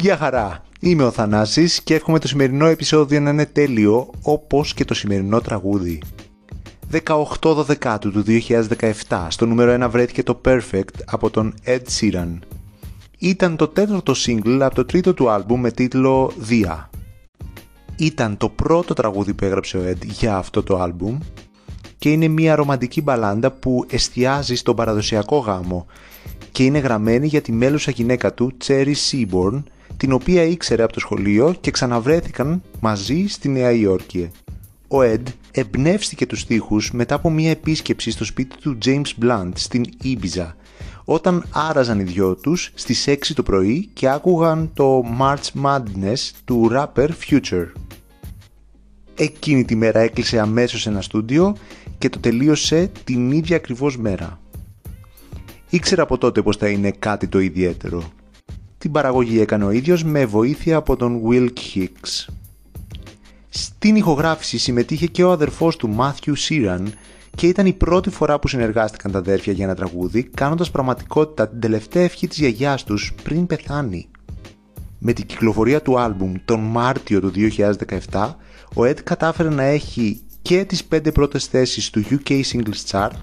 Γεια χαρά! Είμαι ο Θανάσης και εύχομαι το σημερινό επεισόδιο να είναι τέλειο όπως και το σημερινό τραγούδι. 18 Δεκάτου του 2017 στο νούμερο 1 βρέθηκε το Perfect από τον Ed Sheeran. Ήταν το τέταρτο single από το τρίτο του άλμπουμ με τίτλο Dia. Ήταν το πρώτο τραγούδι που έγραψε ο Ed για αυτό το άλμπουμ και είναι μια ρομαντική μπαλάντα που εστιάζει στον παραδοσιακό γάμο και είναι γραμμένη για τη μέλουσα γυναίκα του, Cherry Seaborn, την οποία ήξερε από το σχολείο και ξαναβρέθηκαν μαζί στη Νέα Υόρκη. Ο Ed εμπνεύστηκε τους στίχους μετά από μια επίσκεψη στο σπίτι του James Blunt στην Ibiza, όταν άραζαν οι δυο τους στις 6 το πρωί και άκουγαν το March Madness του rapper Future. Εκείνη τη μέρα έκλεισε αμέσως ένα στούντιο και το τελείωσε την ίδια ακριβώς μέρα. Ήξερα από τότε πως θα είναι κάτι το ιδιαίτερο. Την παραγωγή έκανε ο ίδιος με βοήθεια από τον Will Hicks. Στην ηχογράφηση συμμετείχε και ο αδερφός του Matthew Sheeran και ήταν η πρώτη φορά που συνεργάστηκαν τα αδέρφια για ένα τραγούδι, κάνοντας πραγματικότητα την τελευταία ευχή της γιαγιάς τους πριν πεθάνει. Με την κυκλοφορία του άλμπουμ τον Μάρτιο του 2017, ο Ed κατάφερε να έχει και τις 5 πρώτες θέσεις του UK Singles Chart,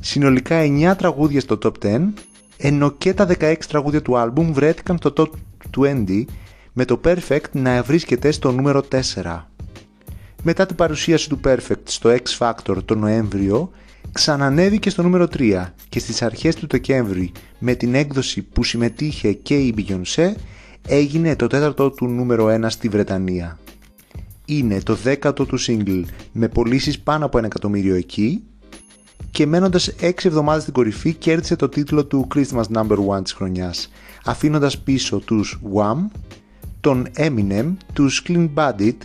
συνολικά 9 τραγούδια στο Top 10, ενώ και τα 16 τραγούδια του άλμπουμ βρέθηκαν στο Top 20 με το Perfect να βρίσκεται στο νούμερο 4. Μετά την παρουσίαση του Perfect στο X Factor το Νοέμβριο, ξανανέβηκε στο νούμερο 3 και στις αρχές του Δεκέμβρη με την έκδοση που συμμετείχε και η Beyoncé έγινε το τέταρτο του νούμερο 1 στη Βρετανία. Είναι το δέκατο του single με πωλήσεις πάνω από ένα εκατομμύριο εκεί και μένοντας 6 εβδομάδες στην κορυφή κέρδισε το τίτλο του Christmas Number 1 της χρονιάς αφήνοντας πίσω τους Wham, τον Eminem, τους Clean Bandit,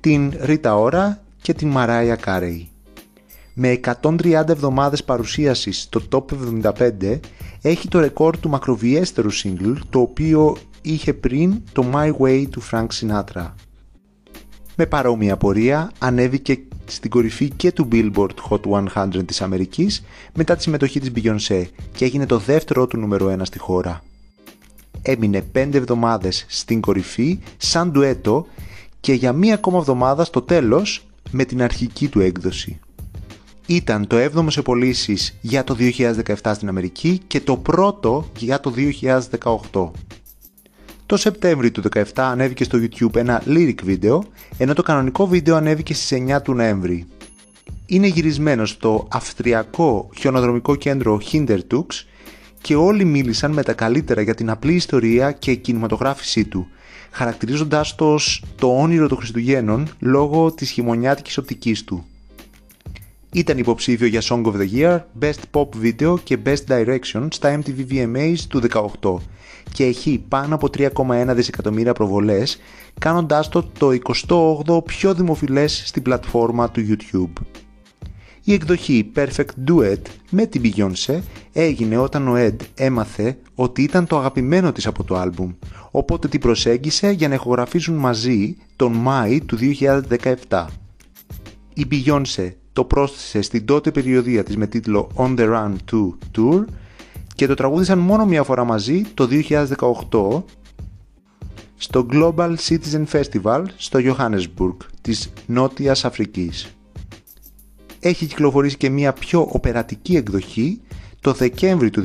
την Rita Ora και την Mariah Carey. Με 130 εβδομάδες παρουσίασης στο Top 75 έχει το ρεκόρ του μακροβιέστερου single το οποίο είχε πριν το My Way του Frank Sinatra. Με παρόμοια πορεία ανέβηκε στην κορυφή και του Billboard Hot 100 της Αμερικής μετά τη συμμετοχή της Beyoncé και έγινε το δεύτερο του νούμερο 1 στη χώρα. Έμεινε 5 εβδομάδες στην κορυφή σαν ντουέτο και για μία ακόμα εβδομάδα στο τέλος με την αρχική του έκδοση. Ήταν το 7ο σε πωλήσεις για το 2017 στην Αμερική και το πρώτο για το 2018. Το Σεπτέμβριο του 2017 ανέβηκε στο YouTube ένα lyric βίντεο, ενώ το κανονικό βίντεο ανέβηκε στις 9 του Νοέμβρη. Είναι γυρισμένο στο αυστριακό χιονοδρομικό κέντρο Hintertux και όλοι μίλησαν με τα καλύτερα για την απλή ιστορία και κινηματογράφησή του, χαρακτηρίζοντάς το ως το όνειρο των Χριστουγέννων λόγω της χειμωνιάτικης οπτικής του. Ήταν υποψήφιο για Song of the Year, Best Pop Video και Best Direction στα MTV VMAs του 18 και έχει πάνω από 3,1 δισεκατομμύρια προβολές, κάνοντάς το το 28ο πιο δημοφιλές στην πλατφόρμα του YouTube. Η εκδοχή Perfect Duet με την Beyoncé έγινε όταν ο Ed έμαθε ότι ήταν το αγαπημένο της από το άλμπουμ, οπότε την προσέγγισε για να ηχογραφήσουν μαζί τον Μάη του 2017. Η Beyoncé το πρόσθεσε στην τότε περιοδία της με τίτλο On The Run 2 Tour και το τραγούδισαν μόνο μία φορά μαζί το 2018 στο Global Citizen Festival στο Johannesburg της Νότιας Αφρικής. Έχει κυκλοφορήσει και μία πιο οπερατική εκδοχή το Δεκέμβρη του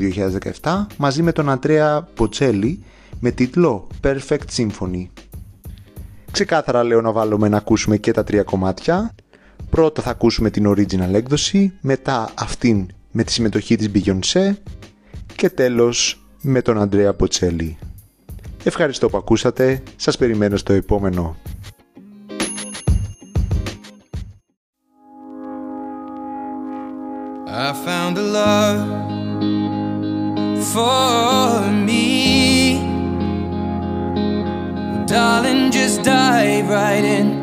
2017 μαζί με τον Αντρέα Ποτσέλη με τίτλο Perfect Symphony. Ξεκάθαρα λέω να βάλουμε να ακούσουμε και τα τρία κομμάτια. Πρώτα θα ακούσουμε την original έκδοση, μετά αυτήν με τη συμμετοχή της Beyoncé και τέλος με τον Αντρέα Ποτσέλη. Ευχαριστώ που ακούσατε, σας περιμένω στο επόμενο. I found a love for me Darling, just dive right in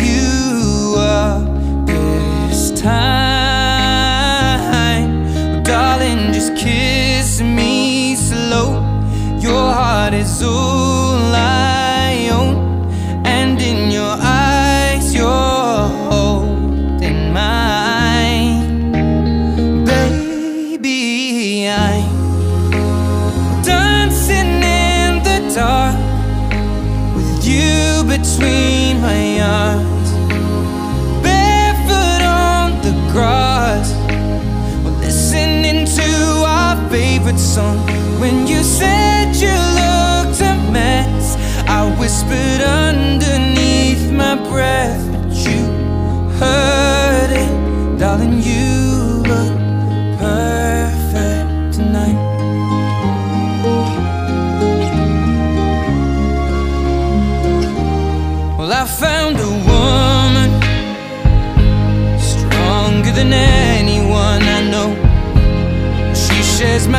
time. Darling, just kiss me slow. Your heart is over favorite song. When you said you looked a mess, I whispered underneath my breath, but you heard it, darling. You.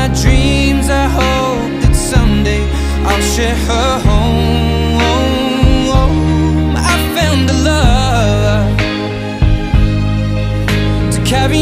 my dreams. I hope that someday I'll share her home. I found a love To carry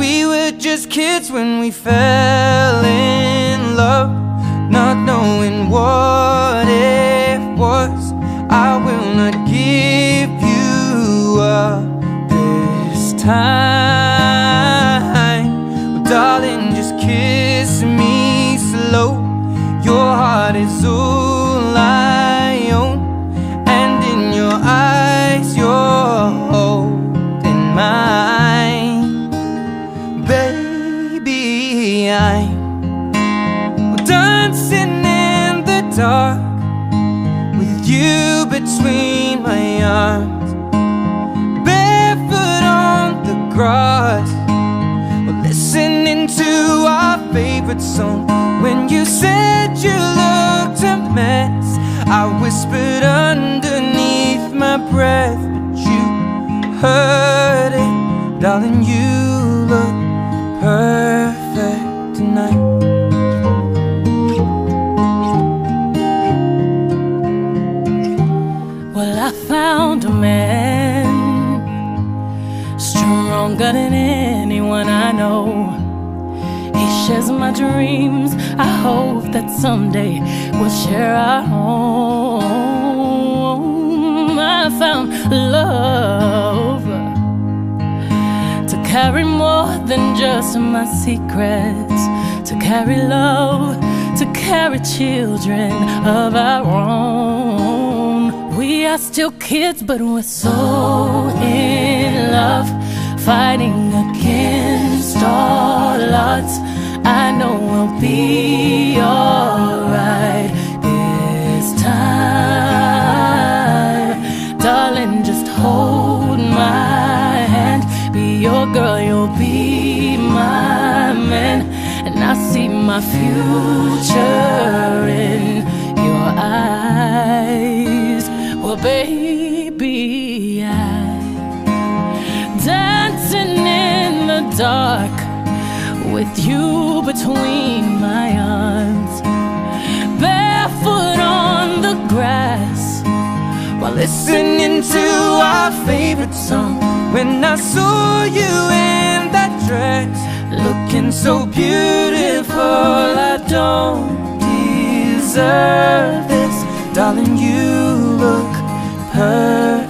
We were just kids when we fell in love Not knowing what it was. I will not give you up this time. eye dancing in the dark With you between my arms Barefoot on the grass We're listening to our favorite song. When you said you looked a mess I whispered underneath my breath But you heard it. Darling, you look perfect dreams. I hope that someday we'll share our home. I found love to carry more than just my secrets, to carry love, to carry children of our own. We are still kids, but we're so in love, fighting against all odds. I know we'll be alright this time. Darling, just hold my hand. Be your girl, you'll be my man. And I see my future in your eyes. Well, baby, I dancing in the dark with you between my arms, barefoot on the grass while listening to our favorite song. When I saw you in that dress, looking so beautiful, I don't deserve this, darling. You look perfect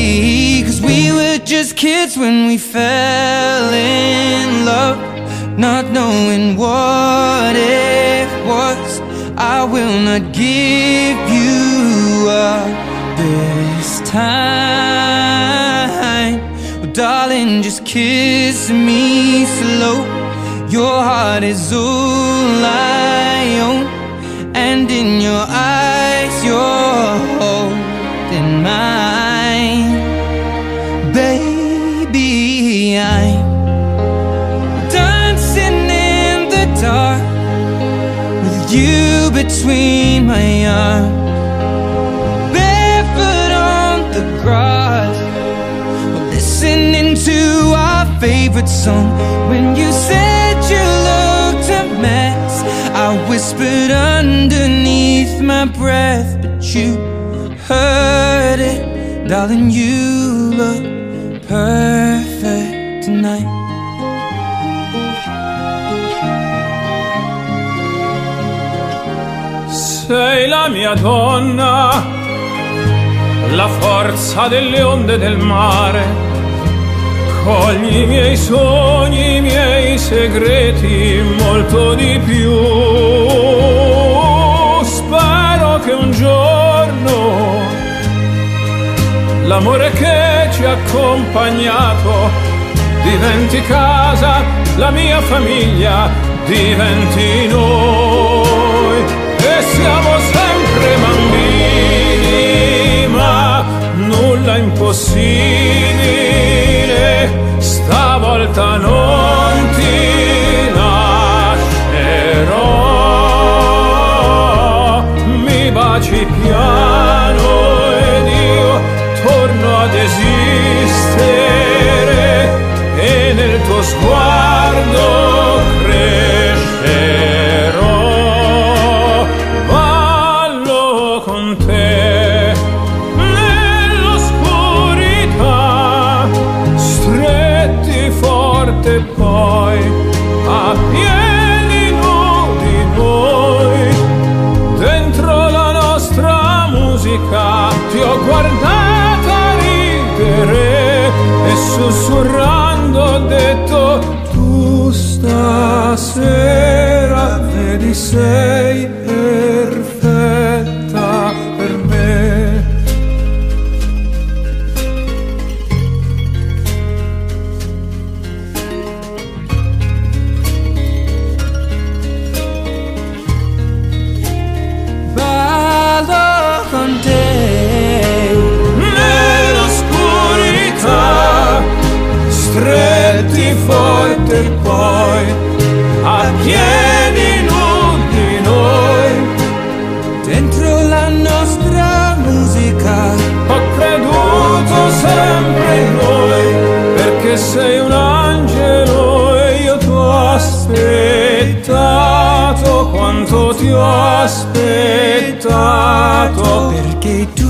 Just kids when we fell in love, not knowing what it was. I will not give you up this time. Well, darling, just kiss me slow. Your heart is all I own, and in your eyes, you're you between my arms, barefoot on the grass, listening to our favorite song. When you said you looked a mess, I whispered underneath my breath, but you heard it, darling. You look perfect tonight. Mia donna, la forza delle onde del mare. Cogli i miei sogni, i miei segreti, molto di più. spero che un giorno l'amore che ci ha accompagnato diventi casa, la mia famiglia diventi noi baci piano ed io torno ad esistere e nel tuo sguardo crescerò. Ballo con te nell'oscurità, stretti forte poi sera, vedi sera. Sei un angelo e io ti ho aspettato. Quanto ti ho aspettato. Perché tu